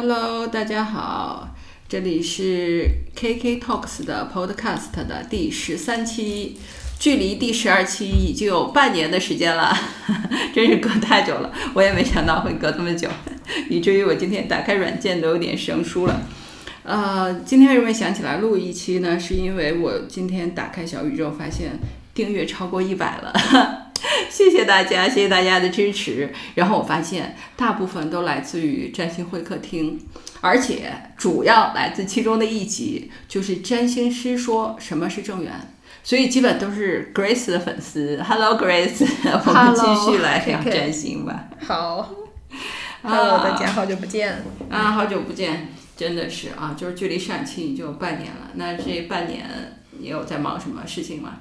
Hello，大家好，这里是 KK Talks 的 Podcast 的第十三期，距离第十二期已经有半年的时间了，真是隔太久了，我也没想到会隔这么久，以至于我今天打开软件都有点生疏了。呃，今天为什么想起来录一期呢？是因为我今天打开小宇宙，发现订阅超过一百了，谢谢大家，谢谢大家的支持。然后我发现大部分都来自于占星会客厅，而且主要来自其中的一集，就是占星师说什么是正缘。所以基本都是 Grace 的粉丝。Hello Grace，我们继续来聊占星吧。好，Hello，大家好久不见啊，好久不见。真的是啊，就是距离上期已经有半年了。那这半年你有在忙什么事情吗？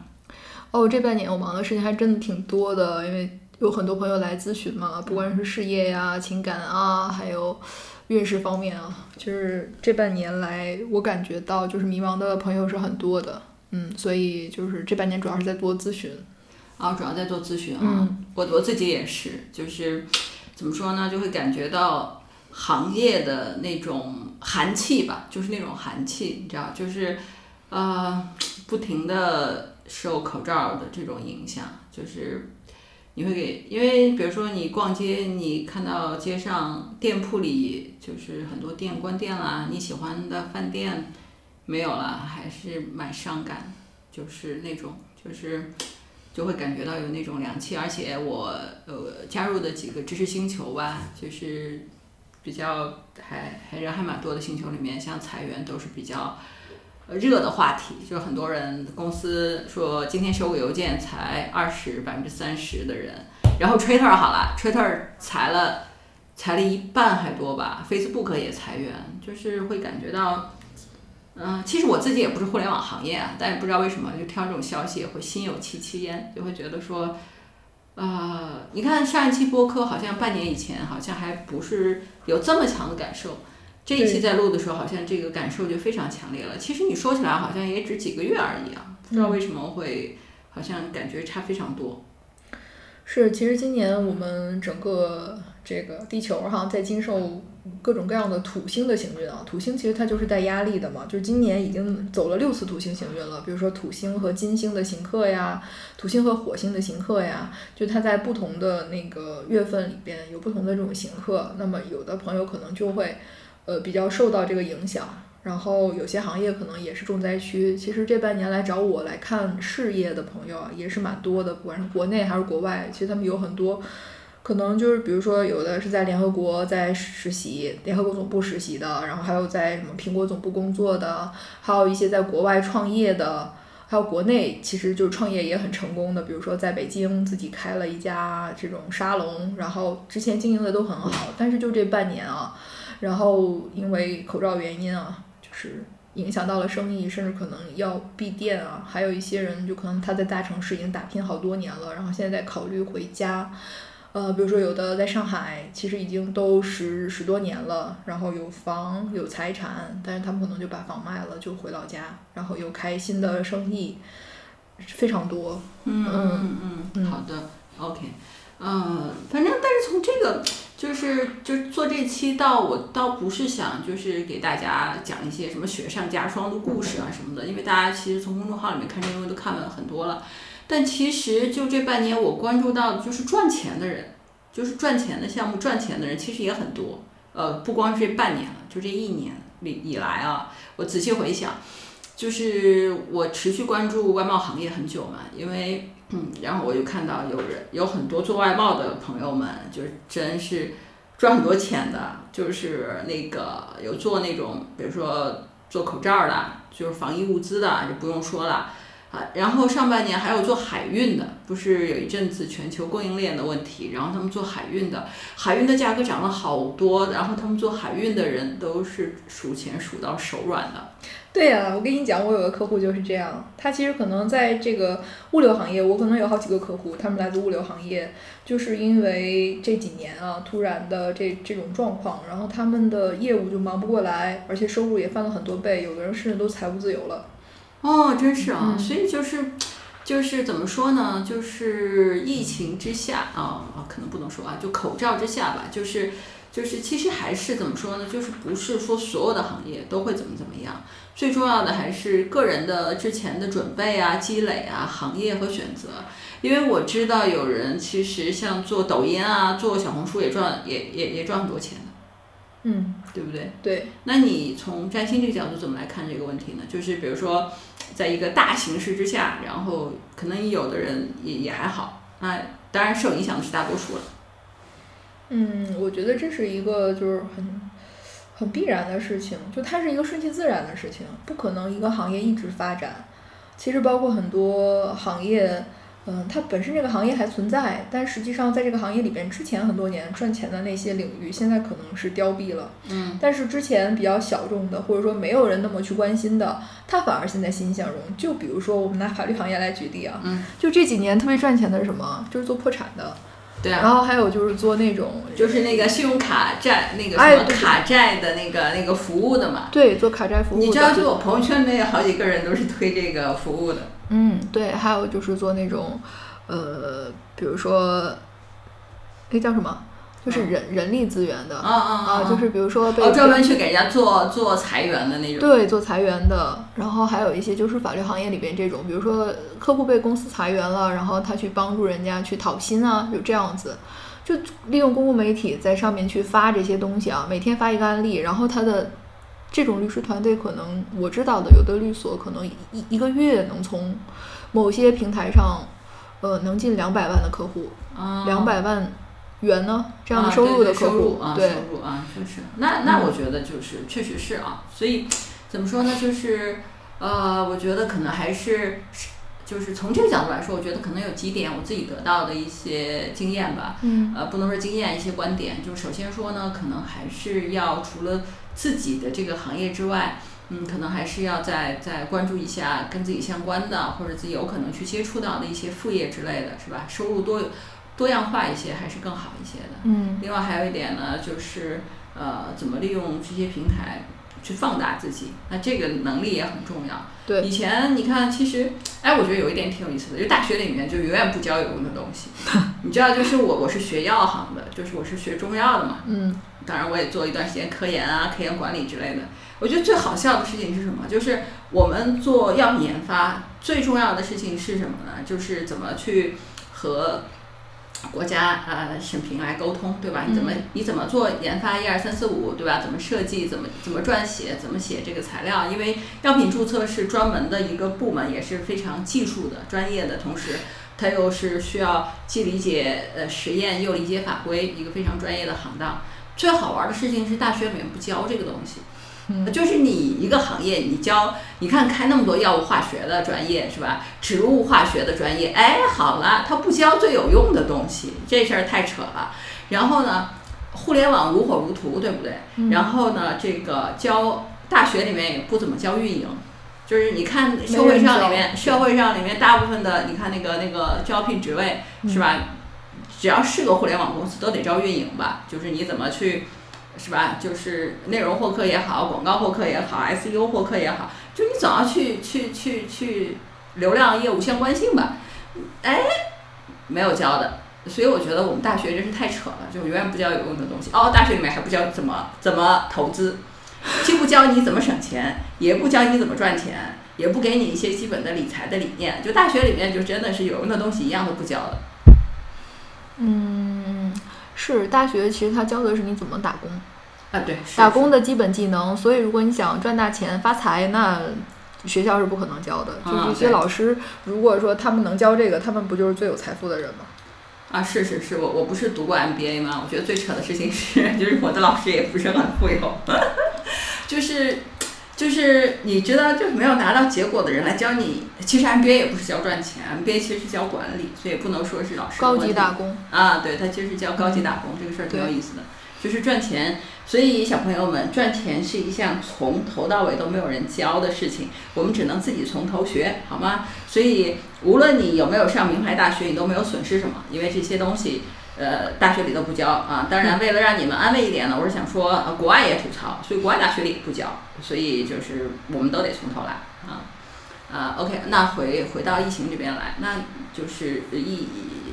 哦，这半年我忙的事情还真的挺多的，因为有很多朋友来咨询嘛，不管是事业呀、情感啊，还有运势方面啊，就是这半年来我感觉到就是迷茫的朋友是很多的。嗯，所以就是这半年主要是在做咨询。啊，主要在做咨询啊。我我自己也是，就是怎么说呢，就会感觉到行业的那种。寒气吧，就是那种寒气，你知道，就是，呃，不停的受口罩的这种影响，就是你会给，因为比如说你逛街，你看到街上店铺里就是很多店关店啦，你喜欢的饭店没有了，还是蛮伤感，就是那种，就是就会感觉到有那种凉气，而且我呃加入的几个知识星球吧，就是。比较还还人还蛮多的星球里面，像裁员都是比较热的话题，就是很多人公司说今天收个邮件才二十百分之三十的人，然后 Twitter 好了，Twitter 裁了裁了一半还多吧，Facebook 也裁员，就是会感觉到，嗯，其实我自己也不是互联网行业啊，但也不知道为什么就听到这种消息会心有戚戚焉，就会觉得说。啊，你看上一期播客好像半年以前好像还不是有这么强的感受，这一期在录的时候好像这个感受就非常强烈了。其实你说起来好像也只几个月而已啊，不知道为什么会好像感觉差非常多。是，其实今年我们整个这个地球哈在经受。各种各样的土星的行运啊，土星其实它就是带压力的嘛，就是今年已经走了六次土星行运了。比如说土星和金星的行克呀，土星和火星的行克呀，就它在不同的那个月份里边有不同的这种行克。那么有的朋友可能就会，呃，比较受到这个影响。然后有些行业可能也是重灾区。其实这半年来找我来看事业的朋友啊，也是蛮多的，不管是国内还是国外，其实他们有很多。可能就是，比如说，有的是在联合国在实习，联合国总部实习的，然后还有在什么苹果总部工作的，还有一些在国外创业的，还有国内其实就是创业也很成功的，比如说在北京自己开了一家这种沙龙，然后之前经营的都很好，但是就这半年啊，然后因为口罩原因啊，就是影响到了生意，甚至可能要闭店啊，还有一些人就可能他在大城市已经打拼好多年了，然后现在在考虑回家。呃，比如说有的在上海，其实已经都十十多年了，然后有房有财产，但是他们可能就把房卖了，就回老家，然后又开新的生意，非常多。嗯嗯嗯，好的，OK，呃，反正但是从这个就是就做这期到我倒不是想就是给大家讲一些什么雪上加霜的故事啊什么的，因为大家其实从公众号里面看这些东西都看了很多了。但其实就这半年，我关注到的就是赚钱的人，就是赚钱的项目，赚钱的人其实也很多。呃，不光是这半年了，就这一年里以来啊，我仔细回想，就是我持续关注外贸行业很久嘛，因为嗯，然后我就看到有人有很多做外贸的朋友们，就是真是赚很多钱的，就是那个有做那种，比如说做口罩的，就是防疫物资的，就不用说了。啊，然后上半年还有做海运的，不是有一阵子全球供应链的问题，然后他们做海运的，海运的价格涨了好多，然后他们做海运的人都是数钱数到手软的。对呀，我跟你讲，我有个客户就是这样，他其实可能在这个物流行业，我可能有好几个客户，他们来自物流行业，就是因为这几年啊，突然的这这种状况，然后他们的业务就忙不过来，而且收入也翻了很多倍，有的人甚至都财务自由了。哦，真是啊，所以就是，就是怎么说呢？就是疫情之下啊啊，可能不能说啊，就口罩之下吧，就是就是其实还是怎么说呢？就是不是说所有的行业都会怎么怎么样，最重要的还是个人的之前的准备啊、积累啊、行业和选择。因为我知道有人其实像做抖音啊、做小红书也赚也也也赚很多钱的，嗯，对不对？对。那你从占星这个角度怎么来看这个问题呢？就是比如说，在一个大形势之下，然后可能有的人也也还好，那当然受影响的是大多数了。嗯，我觉得这是一个就是很很必然的事情，就它是一个顺其自然的事情，不可能一个行业一直发展。其实包括很多行业。嗯，它本身这个行业还存在，但实际上在这个行业里边，之前很多年赚钱的那些领域，现在可能是凋敝了。嗯，但是之前比较小众的，或者说没有人那么去关心的，它反而现在欣欣向荣。就比如说我们拿法律行业来举例啊，嗯，就这几年特别赚钱的是什么？就是做破产的。对啊，然后还有就是做那种，就是那个信用卡债那个什么卡债的那个那个服务的嘛。对，做卡债服务。你知道，就我朋友圈里面有好几个人都是推这个服务的。嗯，对，还有就是做那种。呃，比如说，那叫什么？就是人人力资源的啊啊啊，就是比如说被专门去给人家做做裁员的那种。对，做裁员的。然后还有一些就是法律行业里边这种，比如说客户被公司裁员了，然后他去帮助人家去讨薪啊，就这样子，就利用公共媒体在上面去发这些东西啊，每天发一个案例，然后他的这种律师团队可能我知道的，有的律所可能一一个月能从某些平台上。呃，能进两百万的客户，两百万元呢？这样的收入的客户，对，收入啊，就是。那那我觉得就是确实是啊，所以怎么说呢？就是呃，我觉得可能还是就是从这个角度来说，我觉得可能有几点我自己得到的一些经验吧。嗯。呃，不能说经验，一些观点，就是首先说呢，可能还是要除了自己的这个行业之外。嗯，可能还是要再再关注一下跟自己相关的，或者自己有可能去接触到的一些副业之类的，是吧？收入多多样化一些，还是更好一些的。嗯。另外还有一点呢，就是呃，怎么利用这些平台去放大自己，那这个能力也很重要。对。以前你看，其实，哎，我觉得有一点挺有意思的，就大学里面就永远不教有用的东西。你知道，就是我我是学药行的，就是我是学中药的嘛。嗯。当然，我也做一段时间科研啊，科研管理之类的。我觉得最好笑的事情是什么？就是我们做药品研发最重要的事情是什么呢？就是怎么去和国家呃审评来沟通，对吧？你怎么你怎么做研发一二三四五，对吧？怎么设计？怎么怎么撰写？怎么写这个材料？因为药品注册是专门的一个部门，也是非常技术的、专业的，同时它又是需要既理解呃实验又理解法规，一个非常专业的行当。最好玩的事情是大学里面不教这个东西。就是你一个行业，你教，你看开那么多药物化学的专业是吧？植物化学的专业，哎，好了，他不教最有用的东西，这事儿太扯了。然后呢，互联网如火如荼，对不对？然后呢，这个教大学里面也不怎么教运营，就是你看社会上里面，社会上里面大部分的，你看那个那个招聘职位是吧？只要是个互联网公司，都得招运营吧？就是你怎么去。是吧？就是内容获客也好，广告获客也好，SEO 获客也好，就你总要去去去去流量业务相关性吧？哎，没有教的，所以我觉得我们大学真是太扯了，就永远不教有用的东西。哦，大学里面还不教怎么怎么投资，既不教你怎么省钱，也不教你怎么赚钱，也不给你一些基本的理财的理念。就大学里面就真的是有用的东西一样都不教的。嗯。是大学，其实他教的是你怎么打工，啊对，打工的基本技能。所以如果你想赚大钱发财，那学校是不可能教的。就这些老师，如果说他们能教这个，他们不就是最有财富的人吗？啊，是是是，我我不是读过 MBA 吗？我觉得最扯的事情是，就是我的老师也不是很富有，就是。就是你知道，就是没有拿到结果的人来教你。其实 MBA 也不是教赚钱，MBA 其实是教管理，所以不能说是老师高级打工啊，对他其实是教高级打工，这个事儿挺有意思的。就是赚钱，所以小朋友们，赚钱是一项从头到尾都没有人教的事情，我们只能自己从头学，好吗？所以无论你有没有上名牌大学，你都没有损失什么，因为这些东西。呃，大学里都不教啊。当然，为了让你们安慰一点呢，我是想说，呃，国外也吐槽，所以国外大学里不教，所以就是我们都得从头来啊。啊，OK，那回回到疫情这边来，那就是疫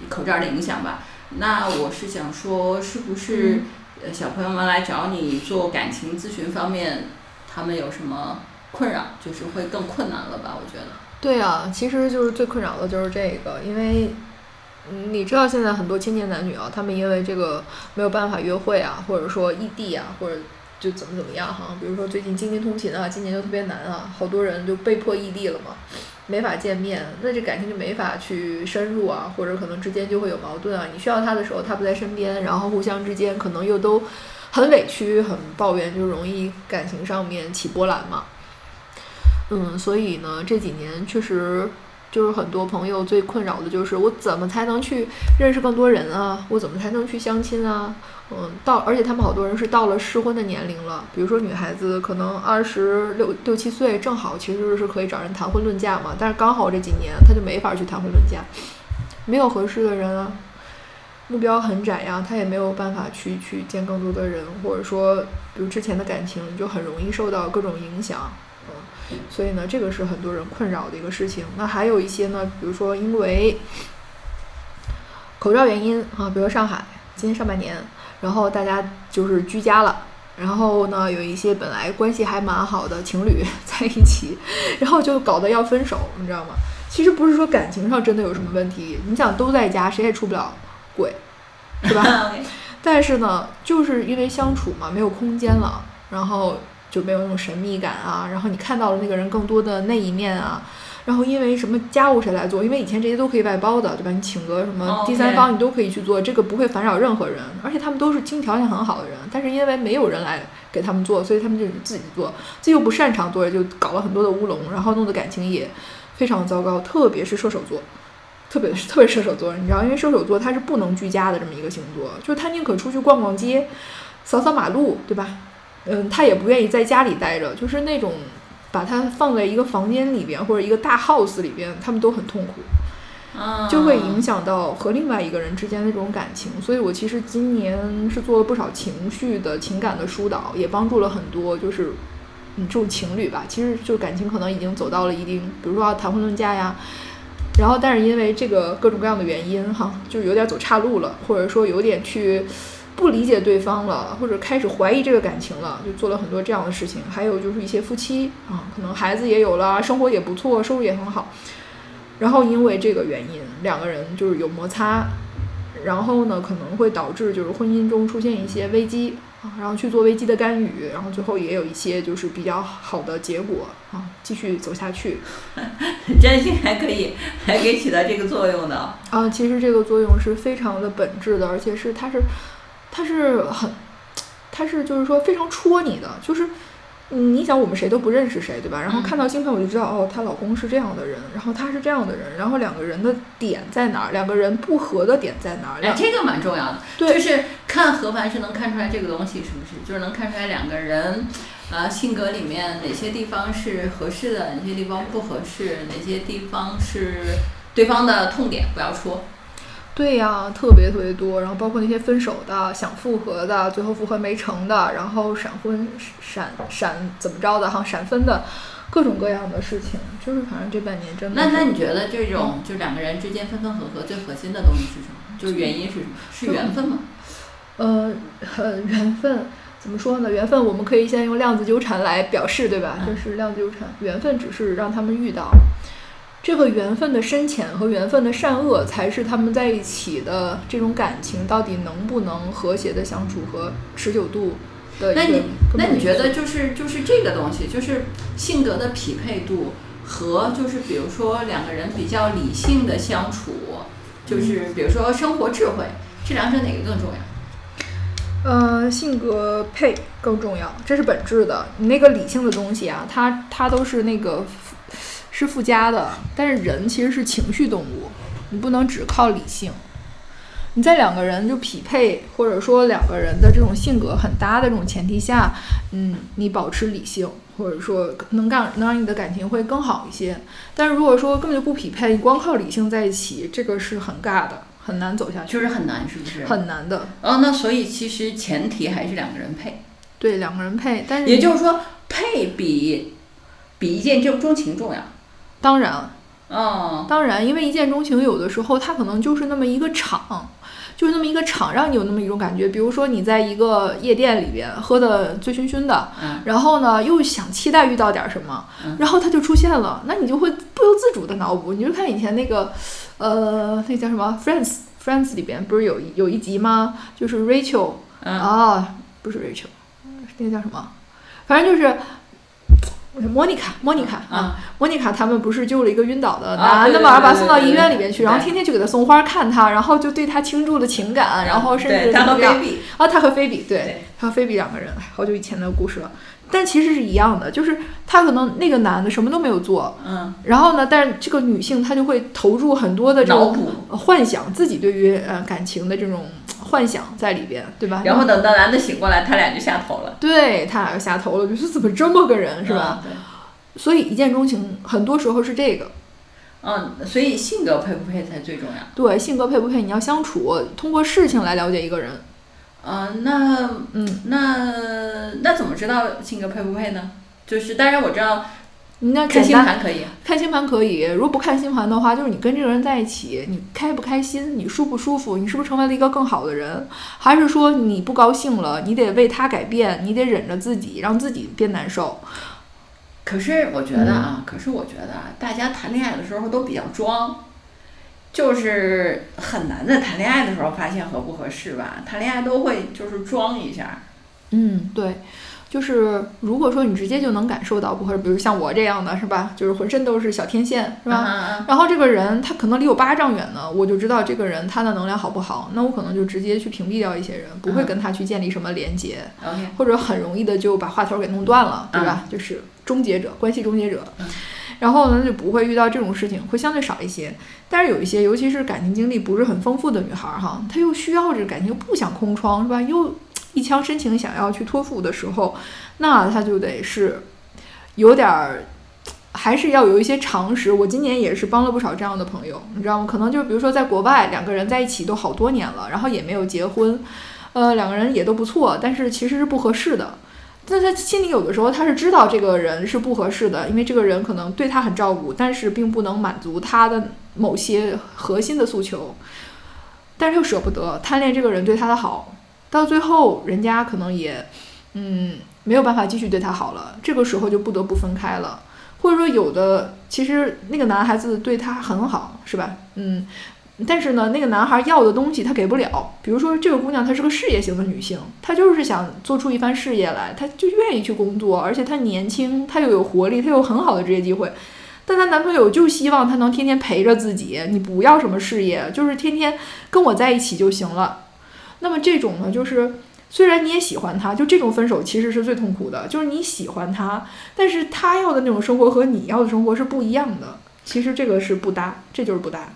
口罩的影响吧。那我是想说，是不是呃小朋友们来找你做感情咨询方面，他们有什么困扰，就是会更困难了吧？我觉得。对啊，其实就是最困扰的就是这个，因为你知道现在很多青年男女啊，他们因为这个没有办法约会啊，或者说异地啊，或者。就怎么怎么样哈，比如说最近京津通勤啊，今年就特别难啊，好多人就被迫异地了嘛，没法见面，那这感情就没法去深入啊，或者可能之间就会有矛盾啊。你需要他的时候他不在身边，然后互相之间可能又都很委屈、很抱怨，就容易感情上面起波澜嘛。嗯，所以呢，这几年确实。就是很多朋友最困扰的就是我怎么才能去认识更多人啊？我怎么才能去相亲啊？嗯，到而且他们好多人是到了适婚的年龄了，比如说女孩子可能二十六六七岁，正好其实是可以找人谈婚论嫁嘛。但是刚好这几年他就没法去谈婚论嫁，没有合适的人啊，目标很窄呀，他也没有办法去去见更多的人，或者说比如之前的感情就很容易受到各种影响。所以呢，这个是很多人困扰的一个事情。那还有一些呢，比如说因为口罩原因啊，比如上海今年上半年，然后大家就是居家了，然后呢，有一些本来关系还蛮好的情侣在一起，然后就搞得要分手，你知道吗？其实不是说感情上真的有什么问题，你想都在家，谁也出不了轨，是吧？但是呢，就是因为相处嘛，没有空间了，然后。就没有那种神秘感啊，然后你看到了那个人更多的那一面啊，然后因为什么家务谁来做？因为以前这些都可以外包的，对吧？你请个什么第三方，你都可以去做，这个不会烦扰任何人，而且他们都是经济条件很好的人，但是因为没有人来给他们做，所以他们就自己做，自己又不擅长做，就搞了很多的乌龙，然后弄得感情也非常糟糕，特别是射手座，特别是 特别射手座，你知道，因为射手座他是不能居家的这么一个星座，就是他宁可出去逛逛街，扫扫马路，对吧？嗯，他也不愿意在家里待着，就是那种把他放在一个房间里边或者一个大 house 里边，他们都很痛苦，就会影响到和另外一个人之间的这种感情。所以我其实今年是做了不少情绪的情感的疏导，也帮助了很多，就是嗯这种情侣吧，其实就感情可能已经走到了一定，比如说要谈婚论嫁呀，然后但是因为这个各种各样的原因哈，就有点走岔路了，或者说有点去。不理解对方了，或者开始怀疑这个感情了，就做了很多这样的事情。还有就是一些夫妻啊，可能孩子也有了，生活也不错，收入也很好，然后因为这个原因，两个人就是有摩擦，然后呢可能会导致就是婚姻中出现一些危机啊，然后去做危机的干预，然后最后也有一些就是比较好的结果啊，继续走下去。占星还可以，还可以起到这个作用的啊，其实这个作用是非常的本质的，而且是它是。他是很，他是就是说非常戳你的，就是，嗯，你想我们谁都不认识谁，对吧？然后看到星盘我就知道，哦，她老公是这样的人，然后他是这样的人，然后两个人的点在哪儿？两个人不合的点在哪儿？哎，这个蛮重要的，就是看合盘是能看出来这个东西是不是，就是能看出来两个人，呃，性格里面哪些地方是合适的，哪些地方不合适，哪些地方是对方的痛点，不要说。对呀，特别特别多，然后包括那些分手的、想复合的、最后复合没成的，然后闪婚、闪闪怎么着的哈，闪分的，各种各样的事情，就是反正这半年真的。那那你觉得这种就两个人之间分分合合最核心的东西是什么？就是原因是什么？是缘分吗？呃，缘分怎么说呢？缘分我们可以先用量子纠缠来表示，对吧？就是量子纠缠，缘分只是让他们遇到。这个缘分的深浅和缘分的善恶，才是他们在一起的这种感情到底能不能和谐的相处和持久度的。那你那你觉得就是就是这个东西，就是性格的匹配度和就是比如说两个人比较理性的相处，就是比如说生活智慧，这两者哪个更重要？呃，性格配更重要，这是本质的。你那个理性的东西啊，它它都是那个。是附加的，但是人其实是情绪动物，你不能只靠理性。你在两个人就匹配，或者说两个人的这种性格很搭的这种前提下，嗯，你保持理性，或者说能让能让你的感情会更好一些。但是如果说根本就不匹配，你光靠理性在一起，这个是很尬的，很难走下去。就是很难，是不是？很难的。哦，那所以其实前提还是两个人配。对，两个人配，但是也就是说配比比一见钟钟情重要。当然，嗯，当然，因为一见钟情有的时候它可能就是那么一个场。就是那么一个场，让你有那么一种感觉。比如说，你在一个夜店里边喝的醉醺醺的，然后呢，又想期待遇到点什么，然后它就出现了，那你就会不由自主的脑补。你就看以前那个，呃，那叫什么《Friends》，《Friends》里边不是有有一集吗？就是 Rachel 啊，不是 Rachel，那个叫什么？反正就是。莫妮卡，莫妮卡啊，莫妮卡他们不是救了一个晕倒的男的嘛，把他送到医院里面去，然后天天去给他送花看他，然后就对他倾注了情感，然后甚至他和菲比啊，他和菲比，对，他和菲比两个人，好久以前的故事了，但其实是一样的，就是他可能那个男的什么都没有做，嗯，然后呢，但是这个女性她就会投入很多的这种幻想，自己对于呃感情的这种幻想在里边，对吧？然后等到男的醒过来，他俩就下头了，对他俩就下头了，就是怎么这么个人，是吧？所以一见钟情，很多时候是这个。嗯，所以性格配不配才最重要。对，性格配不配，你要相处，通过事情来了解一个人。嗯，那嗯，那那怎么知道性格配不配呢？就是，当然我知道，那看星盘可以，看星盘可以。如果不看星盘的话，就是你跟这个人在一起，你开不开心，你舒不舒服，你是不是成为了一个更好的人，还是说你不高兴了，你得为他改变，你得忍着自己，让自己变难受。可是我觉得啊，可是我觉得大家谈恋爱的时候都比较装，就是很难在谈恋爱的时候发现合不合适吧？谈恋爱都会就是装一下。嗯，对，就是如果说你直接就能感受到不合适，比如像我这样的是吧？就是浑身都是小天线是吧？然后这个人他可能离我八丈远呢，我就知道这个人他的能量好不好，那我可能就直接去屏蔽掉一些人，不会跟他去建立什么连接，或者很容易的就把话头给弄断了，对吧？就是。终结者，关系终结者，然后呢就不会遇到这种事情，会相对少一些。但是有一些，尤其是感情经历不是很丰富的女孩儿哈，她又需要这感情，又不想空窗是吧？又一腔深情想要去托付的时候，那她就得是有点儿，还是要有一些常识。我今年也是帮了不少这样的朋友，你知道吗？可能就比如说在国外，两个人在一起都好多年了，然后也没有结婚，呃，两个人也都不错，但是其实是不合适的。那他心里有的时候他是知道这个人是不合适的，因为这个人可能对他很照顾，但是并不能满足他的某些核心的诉求，但是又舍不得贪恋这个人对他的好，到最后人家可能也，嗯，没有办法继续对他好了，这个时候就不得不分开了，或者说有的其实那个男孩子对他很好，是吧？嗯。但是呢，那个男孩要的东西他给不了。比如说，这个姑娘她是个事业型的女性，她就是想做出一番事业来，她就愿意去工作，而且她年轻，她又有活力，她有很好的职业机会。但她男朋友就希望她能天天陪着自己，你不要什么事业，就是天天跟我在一起就行了。那么这种呢，就是虽然你也喜欢他，就这种分手其实是最痛苦的，就是你喜欢他，但是他要的那种生活和你要的生活是不一样的。其实这个是不搭，这就是不搭。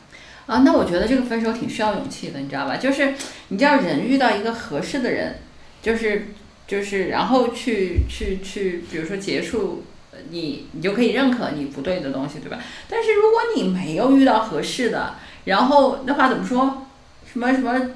啊，那我觉得这个分手挺需要勇气的，你知道吧？就是你知道人遇到一个合适的人，就是就是然后去去去，比如说结束，你你就可以认可你不对的东西，对吧？但是如果你没有遇到合适的，然后那话怎么说？什么什么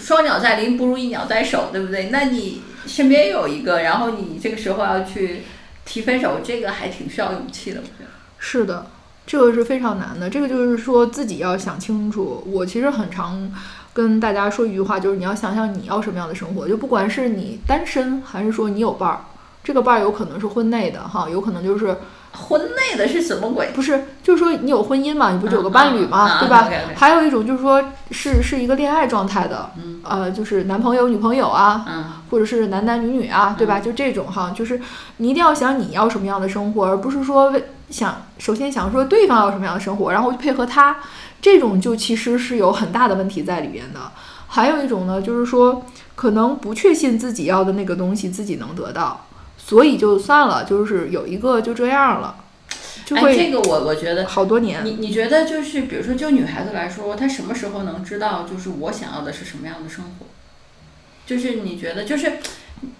双鸟在林不如一鸟在手，对不对？那你身边有一个，然后你这个时候要去提分手，这个还挺需要勇气的，我觉得。是的。这个是非常难的，这个就是说自己要想清楚。我其实很常跟大家说一句话，就是你要想想你要什么样的生活。就不管是你单身，还是说你有伴儿，这个伴儿有可能是婚内的哈，有可能就是婚内的是什么鬼？不是，就是说你有婚姻嘛，你不是有个伴侣嘛，对吧？还有一种就是说是是一个恋爱状态的，呃，就是男朋友女朋友啊，或者是男男女女啊，对吧？就这种哈，就是你一定要想你要什么样的生活，而不是说。想首先想说对方要什么样的生活，然后去配合他，这种就其实是有很大的问题在里边的。还有一种呢，就是说可能不确信自己要的那个东西自己能得到，所以就算了，就是有一个就这样了，就会这个我我觉得好多年。你你觉得就是比如说就女孩子来说，她什么时候能知道就是我想要的是什么样的生活？就是你觉得就是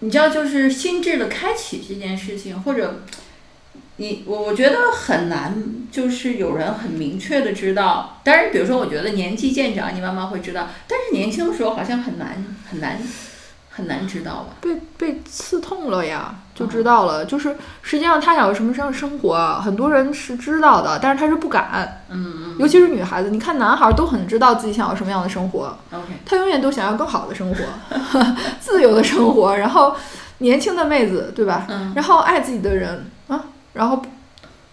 你知道就是心智的开启这件事情，或者。你我我觉得很难，就是有人很明确的知道。当然，比如说，我觉得年纪渐长，你慢慢会知道。但是年轻的时候好像很难很难很难知道吧？被被刺痛了呀，就知道了。就是实际上他想要什么样生活，很多人是知道的，但是他是不敢。嗯嗯。尤其是女孩子，你看男孩都很知道自己想要什么样的生活。OK。他永远都想要更好的生活，自由的生活，然后年轻的妹子，对吧？嗯。然后爱自己的人啊，然后。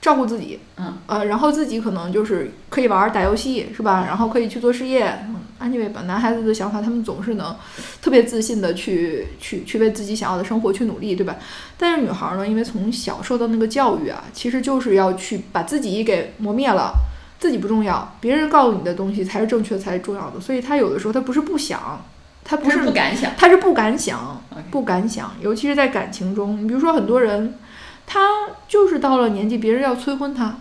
照顾自己，嗯，呃，然后自己可能就是可以玩打游戏，是吧？然后可以去做事业，嗯，anyway 吧。男孩子的想法，他们总是能特别自信的去去去为自己想要的生活去努力，对吧？但是女孩呢，因为从小受到那个教育啊，其实就是要去把自己给磨灭了，自己不重要，别人告诉你的东西才是正确才是重要的。所以她有的时候她不是不想，她不是不敢想，她是不敢想，不敢想，尤其是在感情中，你比如说很多人。他就是到了年纪，别人要催婚他，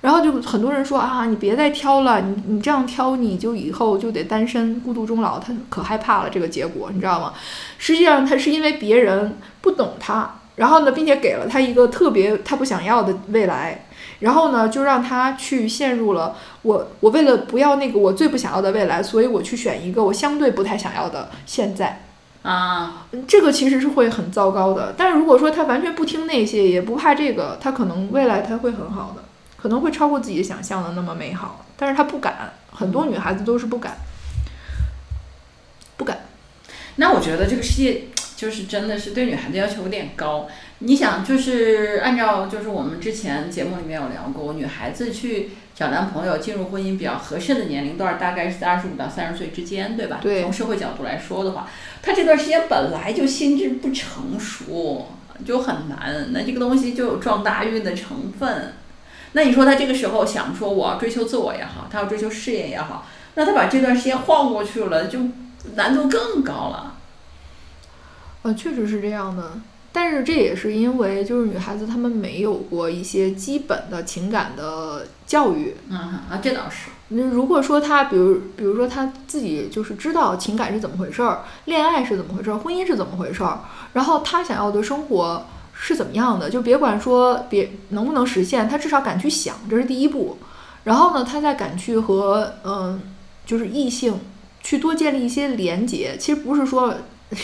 然后就很多人说啊，你别再挑了，你你这样挑，你就以后就得单身孤独终老。他可害怕了这个结果，你知道吗？实际上他是因为别人不懂他，然后呢，并且给了他一个特别他不想要的未来，然后呢，就让他去陷入了我我为了不要那个我最不想要的未来，所以我去选一个我相对不太想要的现在。啊，这个其实是会很糟糕的。但是如果说他完全不听那些，也不怕这个，他可能未来他会很好的，可能会超过自己想象的那么美好。但是他不敢，很多女孩子都是不敢，不敢。那我觉得这个世界就是真的是对女孩子要求有点高。你想，就是按照就是我们之前节目里面有聊过，女孩子去。找男朋友进入婚姻比较合适的年龄段，大概是在二十五到三十岁之间，对吧？对。从社会角度来说的话，她这段时间本来就心智不成熟，就很难。那这个东西就有撞大运的成分。那你说他这个时候想说我要追求自我也好，他要追求事业也好，那他把这段时间晃过去了，就难度更高了。呃，确实是这样的。但是这也是因为，就是女孩子她们没有过一些基本的情感的教育。嗯啊，这倒是。那如果说她，比如，比如说她自己就是知道情感是怎么回事儿，恋爱是怎么回事儿，婚姻是怎么回事儿，然后她想要的生活是怎么样的，就别管说别能不能实现，他至少敢去想，这是第一步。然后呢，他再敢去和嗯，就是异性去多建立一些连接。其实不是说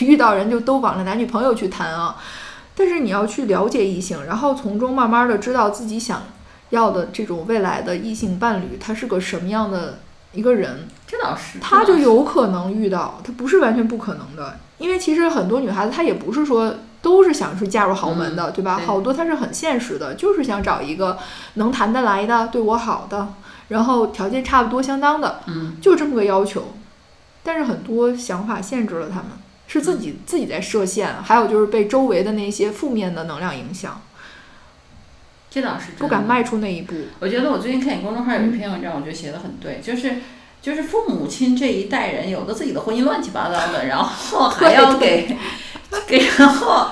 遇到人就都往着男女朋友去谈啊。但是你要去了解异性，然后从中慢慢的知道自己想要的这种未来的异性伴侣，他是个什么样的一个人。这倒是，他就有可能遇到，他不是完全不可能的。因为其实很多女孩子她也不是说都是想去嫁入豪门的，对吧？好多她是很现实的，就是想找一个能谈得来的、对我好的，然后条件差不多相当的，嗯，就这么个要求。但是很多想法限制了他们。是自己自己在设限，还有就是被周围的那些负面的能量影响，这倒是不敢迈出那一步。我觉得我最近看你公众号有一篇文章，我觉得写的很对，就是就是父母亲这一代人，有的自己的婚姻乱七八糟的，然后还要给 给，然后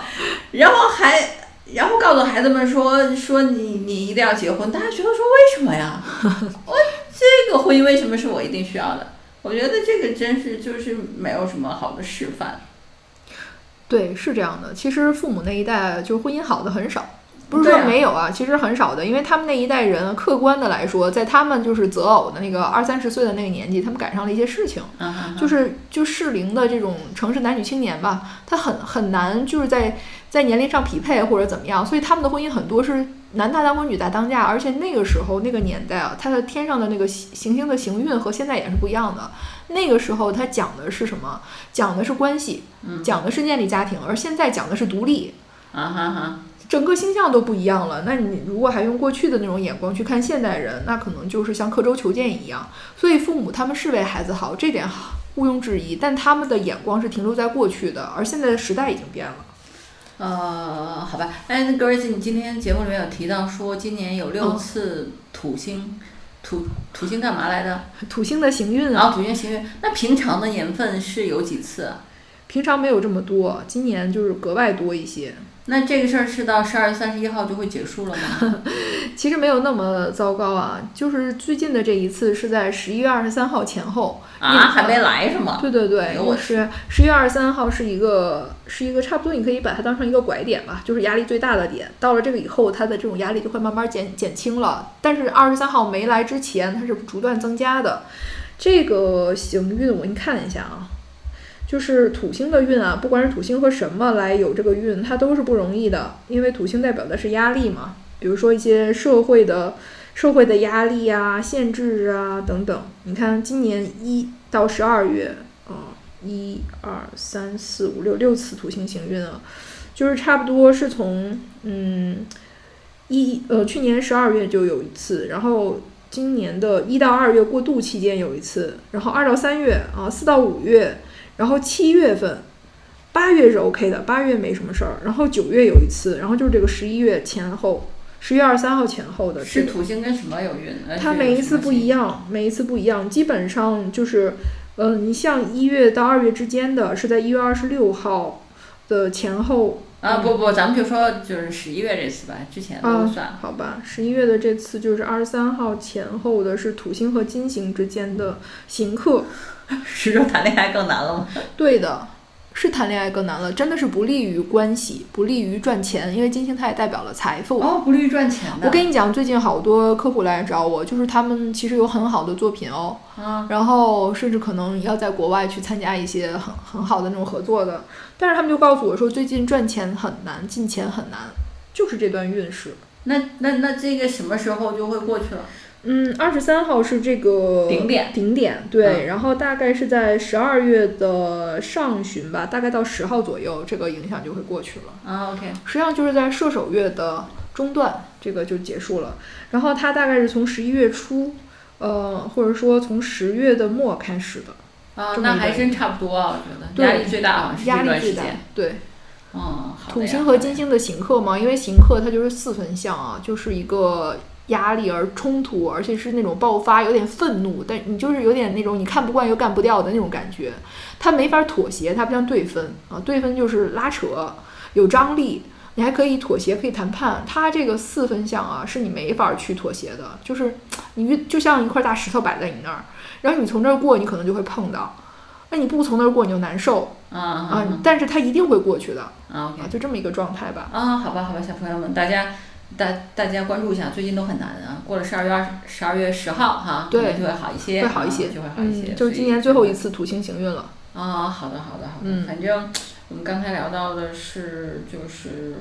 然后还然后告诉孩子们说说你你一定要结婚，大家觉得说为什么呀？我这个婚姻为什么是我一定需要的？我觉得这个真是就是没有什么好的示范。对，是这样的。其实父母那一代就是婚姻好的很少，不是说没有啊，其实很少的。因为他们那一代人，客观的来说，在他们就是择偶的那个二三十岁的那个年纪，他们赶上了一些事情，就是就适龄的这种城市男女青年吧，他很很难就是在在年龄上匹配或者怎么样，所以他们的婚姻很多是。男大当婚，女大当嫁，而且那个时候那个年代啊，他的天上的那个行星的行运和现在也是不一样的。那个时候他讲的是什么？讲的是关系，讲的是建立家庭，而现在讲的是独立。啊哈哈，整个星象都不一样了。那你如果还用过去的那种眼光去看现代人，那可能就是像刻舟求剑一样。所以父母他们是为孩子好，这点毋庸置疑。但他们的眼光是停留在过去的，而现在的时代已经变了。呃，好吧，哎，那格瑞斯，你今天节目里面有提到说今年有六次土星，土土星干嘛来的？土星的行运啊，土星行运。那平常的年份是有几次？平常没有这么多，今年就是格外多一些。那这个事儿是到十二月三十一号就会结束了吗？其实没有那么糟糕啊，就是最近的这一次是在十一月二十三号前后啊，还没来是吗？对对对，我是十一月二十三号是一个是一个差不多，你可以把它当成一个拐点吧，就是压力最大的点。到了这个以后，它的这种压力就会慢慢减减轻了。但是二十三号没来之前，它是不断增加的。这个行运我给你看一下啊。就是土星的运啊，不管是土星和什么来有这个运，它都是不容易的，因为土星代表的是压力嘛，比如说一些社会的社会的压力啊、限制啊等等。你看今年一到十二月，啊，一二三四五六六次土星行运啊，就是差不多是从嗯一呃去年十二月就有一次，然后。今年的一到二月过渡期间有一次，然后二到三月啊，四到五月，然后七月份，八月是 OK 的，八月没什么事儿，然后九月有一次，然后就是这个十一月前后，十月二十三号前后的。是土星跟什么有运？它每一次不一样，每一次不一样，基本上就是，呃，你像一月到二月之间的是在一月二十六号的前后。啊不不，咱们就说就是十一月这次吧，之前都算。好吧，十一月的这次就是二十三号前后的，是土星和金星之间的行客，是说谈恋爱更难了吗？对的。是谈恋爱更难了，真的是不利于关系，不利于赚钱，因为金星它也代表了财富。哦，不利于赚钱的。我跟你讲，最近好多客户来找我，就是他们其实有很好的作品哦，然后甚至可能要在国外去参加一些很很好的那种合作的，但是他们就告诉我说，最近赚钱很难，进钱很难，就是这段运势。那那那这个什么时候就会过去了？嗯，二十三号是这个顶点，顶点对，然后大概是在十二月的上旬吧，大概到十号左右，这个影响就会过去了。啊，OK，实际上就是在射手月的中段，这个就结束了。然后它大概是从十一月初，呃，或者说从十月的末开始的。啊，那还真差不多啊，我觉得压力最大啊，压力最大，对。嗯，土星和金星的行克嘛，因为行克它就是四分相啊，就是一个。压力而冲突，而且是那种爆发，有点愤怒，但你就是有点那种你看不惯又干不掉的那种感觉。他没法妥协，他不像对分啊，对分就是拉扯，有张力，你还可以妥协，可以谈判。他这个四分项啊，是你没法去妥协的，就是你就像一块大石头摆在你那儿，然后你从这儿过，你可能就会碰到，那你不从那儿过，你就难受啊啊！但是他一定会过去的啊，就这么一个状态吧。啊，好吧，好吧，小朋友们，大家。大大家关注一下，最近都很难啊。过了十二月二十二月十号哈，对，就会好一些，会好一些，就会好一些。就是今年最后一次土星行运了。啊，好的好的好的。反正我们刚才聊到的是，就是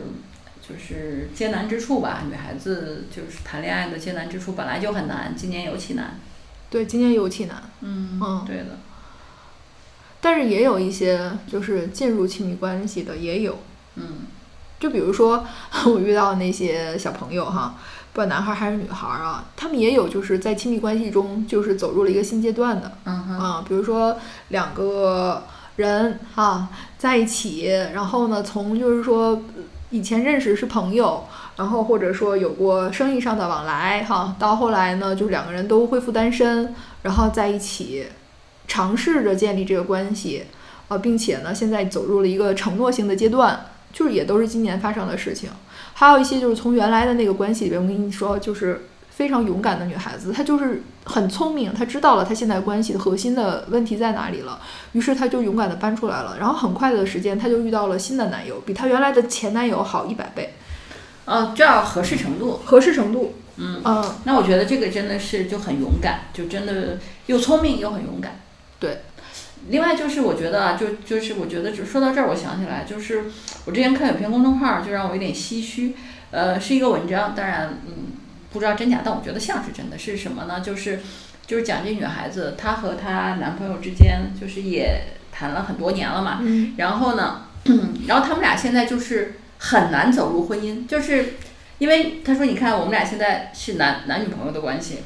就是艰难之处吧。女孩子就是谈恋爱的艰难之处本来就很难，今年尤其难。对，今年尤其难。嗯嗯，对的。但是也有一些就是进入亲密关系的也有。嗯。就比如说，我遇到那些小朋友哈，不管男孩还是女孩啊，他们也有就是在亲密关系中就是走入了一个新阶段的，嗯啊，比如说两个人哈在一起，然后呢从就是说以前认识是朋友，然后或者说有过生意上的往来哈，到后来呢就两个人都恢复单身，然后在一起尝试着建立这个关系，啊，并且呢现在走入了一个承诺性的阶段。就是也都是今年发生的事情，还有一些就是从原来的那个关系里边，我跟你说，就是非常勇敢的女孩子，她就是很聪明，她知道了她现在关系的核心的问题在哪里了，于是她就勇敢的搬出来了，然后很快的时间，她就遇到了新的男友，比她原来的前男友好一百倍。哦，这要合适程度，合适程度，嗯嗯，那我觉得这个真的是就很勇敢，就真的又聪明又很勇敢，对。另外就是我觉得啊，就就是我觉得，就说到这儿，我想起来，就是我之前看有篇公众号，就让我有点唏嘘。呃，是一个文章，当然，嗯，不知道真假，但我觉得像是真的。是什么呢？就是就是讲这女孩子，她和她男朋友之间，就是也谈了很多年了嘛。嗯。然后呢，然后他们俩现在就是很难走入婚姻，就是因为他说，你看我们俩现在是男男女朋友的关系，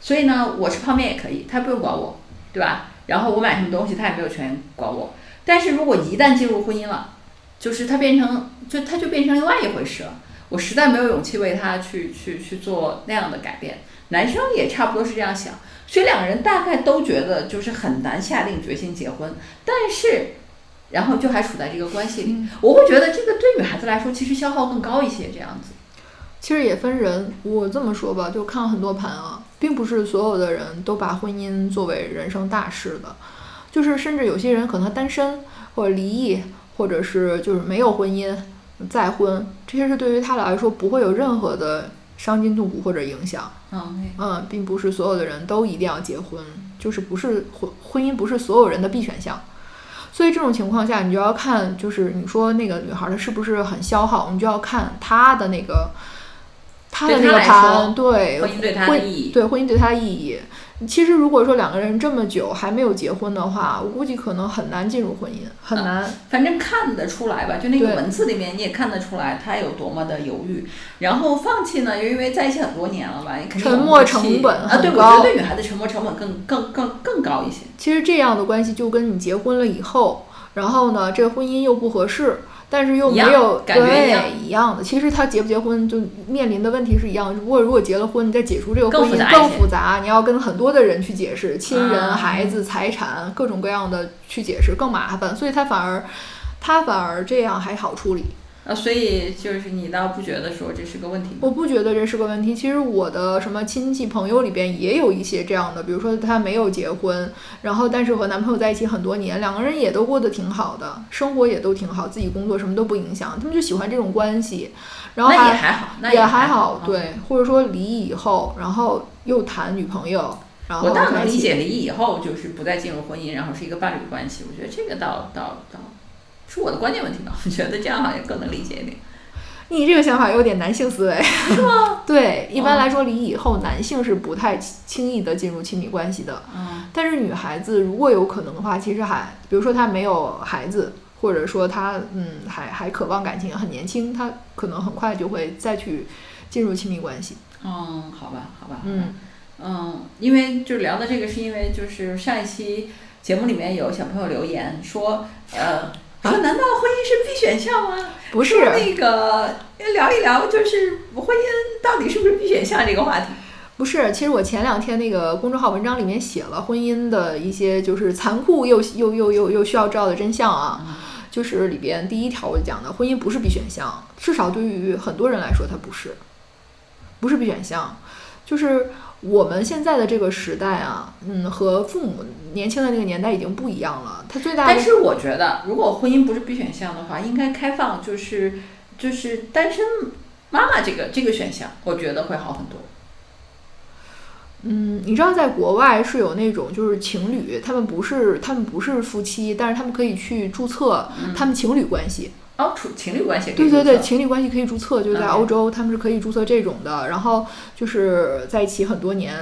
所以呢，我吃泡面也可以，他不用管我，对吧？然后我买什么东西，他也没有权管我。但是如果一旦进入婚姻了，就是他变成，就他就变成另外一回事了。我实在没有勇气为他去去去做那样的改变。男生也差不多是这样想，所以两个人大概都觉得就是很难下定决心结婚。但是，然后就还处在这个关系里，我会觉得这个对女孩子来说其实消耗更高一些，这样子。其实也分人，我这么说吧，就看了很多盘啊。并不是所有的人都把婚姻作为人生大事的，就是甚至有些人可能单身或者离异，或者是就是没有婚姻再婚，这些是对于他来说不会有任何的伤筋动骨或者影响。嗯，并不是所有的人都一定要结婚，就是不是婚婚姻不是所有人的必选项。所以这种情况下，你就要看，就是你说那个女孩她是不是很消耗，你就要看她的那个，她的那个盘，对婚姻对他的意义，对婚姻对他的意义。其实，如果说两个人这么久还没有结婚的话，我估计可能很难进入婚姻，很难。反正看得出来吧，就那个文字里面你也看得出来，他有多么的犹豫。然后放弃呢，又因为在一起很多年了吧，肯定沉默成本啊，对，我觉得对女孩子沉默成本更更更更高一些。其实这样的关系就跟你结婚了以后，然后呢，这个婚姻又不合适。但是又没有对一样的，其实他结不结婚就面临的问题是一样。如果如果结了婚，你再解除这个婚姻更复杂，你要跟很多的人去解释，亲人、孩子、财产各种各样的去解释更麻烦，所以他反而他反而这样还好处理。啊，所以就是你倒不觉得说这是个问题？我不觉得这是个问题。其实我的什么亲戚朋友里边也有一些这样的，比如说她没有结婚，然后但是和男朋友在一起很多年，两个人也都过得挺好的，生活也都挺好，自己工作什么都不影响，他们就喜欢这种关系。然后那也还好，也还好，对。或者说离异以后，然后又谈女朋友，然后我倒能理解离异以后就是不再进入婚姻，然后是一个伴侣关系。我觉得这个倒倒倒。是我的观念问题吧？我觉得这样好像更能理解一点。你这个想法有点男性思维，是吗？对，一般来说，离异以后，男性是不太轻易的进入亲密关系的。嗯。但是女孩子如果有可能的话，其实还，比如说她没有孩子，或者说她嗯还还渴望感情，很年轻，她可能很快就会再去进入亲密关系。嗯，好吧，好吧。嗯嗯，因为就聊的这个，是因为就是上一期节目里面有小朋友留言说，呃。说难道婚姻是必选项吗？不是，那个聊一聊，就是婚姻到底是不是必选项这个话题。不是，其实我前两天那个公众号文章里面写了婚姻的一些就是残酷又又又又又需要知道的真相啊。就是里边第一条我讲的，婚姻不是必选项，至少对于很多人来说它不是，不是必选项，就是。我们现在的这个时代啊，嗯，和父母年轻的那个年代已经不一样了。他最大的，但是我觉得，如果婚姻不是必选项的话，应该开放，就是就是单身妈妈这个这个选项，我觉得会好很多。嗯，你知道，在国外是有那种就是情侣，他们不是他们不是夫妻，但是他们可以去注册他们情侣关系。哦，处情侣关系对对对，情侣关系可以注册，就是在欧洲他们是可以注册这种的，然后就是在一起很多年，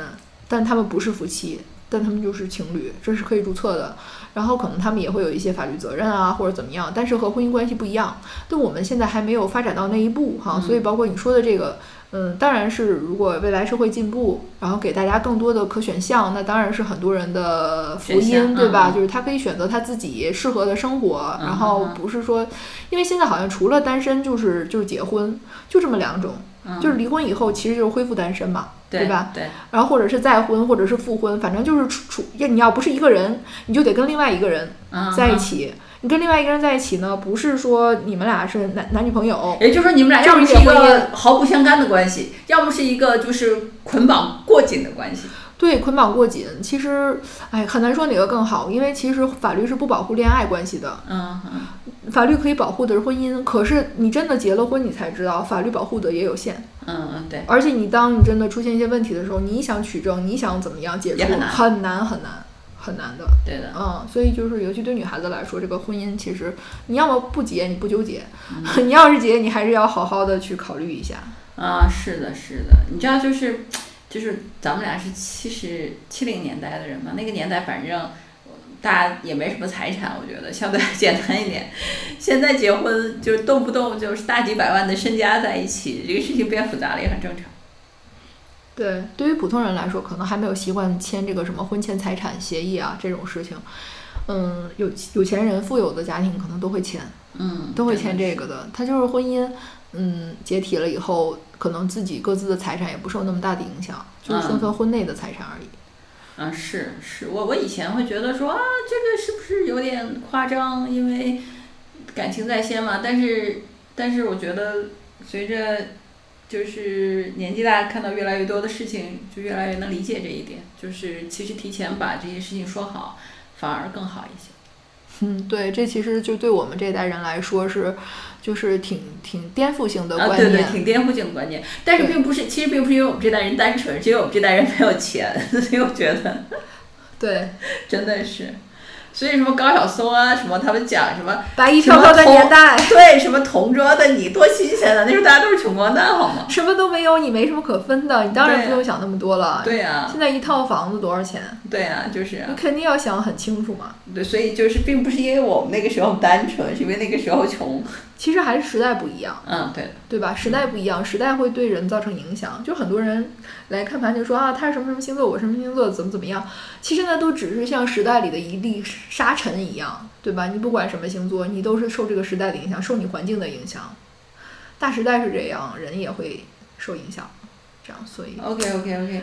但他们不是夫妻，但他们就是情侣，这是可以注册的。然后可能他们也会有一些法律责任啊，或者怎么样，但是和婚姻关系不一样。但我们现在还没有发展到那一步哈，所以包括你说的这个。嗯，当然是，如果未来社会进步，然后给大家更多的可选项，那当然是很多人的福音，对吧？就是他可以选择他自己适合的生活，然后不是说，因为现在好像除了单身就是就是结婚，就这么两种，就是离婚以后其实就是恢复单身嘛，对吧？对。然后或者是再婚，或者是复婚，反正就是处处，你要不是一个人，你就得跟另外一个人在一起。你跟另外一个人在一起呢，不是说你们俩是男男女朋友，也就是说你们俩要么是一个毫不相干的关系，要么是一个就是捆绑过紧的关系。对，捆绑过紧，其实哎很难说哪个更好，因为其实法律是不保护恋爱关系的。嗯嗯，法律可以保护的是婚姻，可是你真的结了婚，你才知道法律保护的也有限。嗯嗯，对。而且你当你真的出现一些问题的时候，你想取证，你想怎么样解除，很难很难。很难的，对的，嗯，所以就是，尤其对女孩子来说，这个婚姻其实，你要么不结，你不纠结；你要是结，你还是要好好的去考虑一下。啊，是的，是的，你知道，就是，就是咱们俩是七十七零年代的人嘛，那个年代反正大家也没什么财产，我觉得相对简单一点。现在结婚就是动不动就是大几百万的身家在一起，这个事情变复杂了也很正常。对，对于普通人来说，可能还没有习惯签这个什么婚前财产协议啊这种事情。嗯，有有钱人、富有的家庭可能都会签，嗯，都会签这个的。他就是婚姻，嗯，解体了以后，可能自己各自的财产也不受那么大的影响，就是分分婚内的财产而已。嗯，是是，我我以前会觉得说啊，这个是不是有点夸张？因为感情在先嘛。但是但是，我觉得随着。就是年纪大，看到越来越多的事情，就越来越能理解这一点。就是其实提前把这些事情说好，反而更好一些。嗯，对，这其实就对我们这代人来说是，就是挺挺颠覆性的观念。啊，对对，挺颠覆性的观念。但是并不是，其实并不是因为我们这代人单纯，是因为我们这代人没有钱，所以我觉得，对，真的是。所以什么高晓松啊，什么他们讲什么白衣飘飘的年代，对，什么同桌的你多新鲜啊！那时候大家都是穷光蛋，好吗？什么都没有，你没什么可分的，你当然不用想那么多了。对呀。现在一套房子多少钱？对呀，就是。你肯定要想很清楚嘛。对，所以就是并不是因为我们那个时候单纯，是因为那个时候穷。其实还是时代不一样。嗯，对。对吧？时代不一样，时代会对人造成影响。就很多人来看盘就说啊，他是什么什么星座，我什么星座，怎么怎么样。其实呢，都只是像时代里的一粒沙尘一样，对吧？你不管什么星座，你都是受这个时代的影响，受你环境的影响。大时代是这样，人也会受影响。这样，所以。OK OK OK。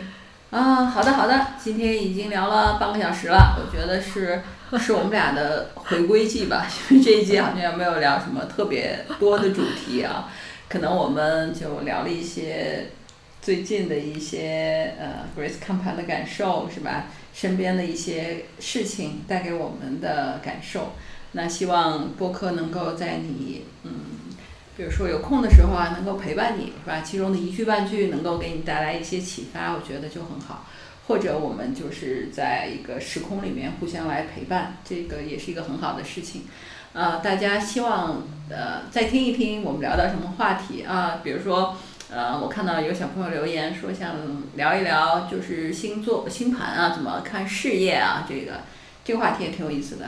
啊，好的好的，今天已经聊了半个小时了，我觉得是是我们俩的回归季吧，因为这一季好像没有聊什么特别多的主题啊，可能我们就聊了一些最近的一些呃，Grace 看盘的感受是吧？身边的一些事情带给我们的感受，那希望播客能够在你嗯。比如说有空的时候啊，能够陪伴你是吧？其中的一句半句能够给你带来一些启发，我觉得就很好。或者我们就是在一个时空里面互相来陪伴，这个也是一个很好的事情。呃，大家希望呃再听一听我们聊到什么话题啊？比如说呃，我看到有小朋友留言说想聊一聊就是星座星盘啊，怎么看事业啊？这个这个话题也挺有意思的，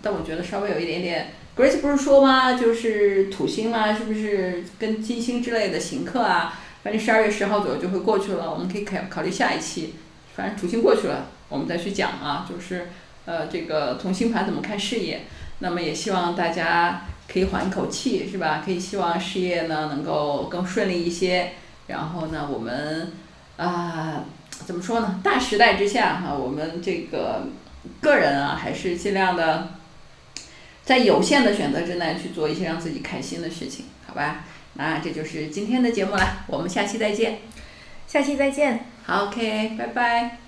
但我觉得稍微有一点点。Grace 不是说吗？就是土星嘛，是不是跟金星之类的行克啊？反正十二月十号左右就会过去了，我们可以考考虑下一期。反正土星过去了，我们再去讲啊。就是呃，这个从星盘怎么看事业？那么也希望大家可以缓一口气，是吧？可以希望事业呢能够更顺利一些。然后呢，我们啊，怎么说呢？大时代之下哈，我们这个个人啊，还是尽量的。在有限的选择之内去做一些让自己开心的事情，好吧？那这就是今天的节目了，我们下期再见。下期再见。好，OK，拜拜。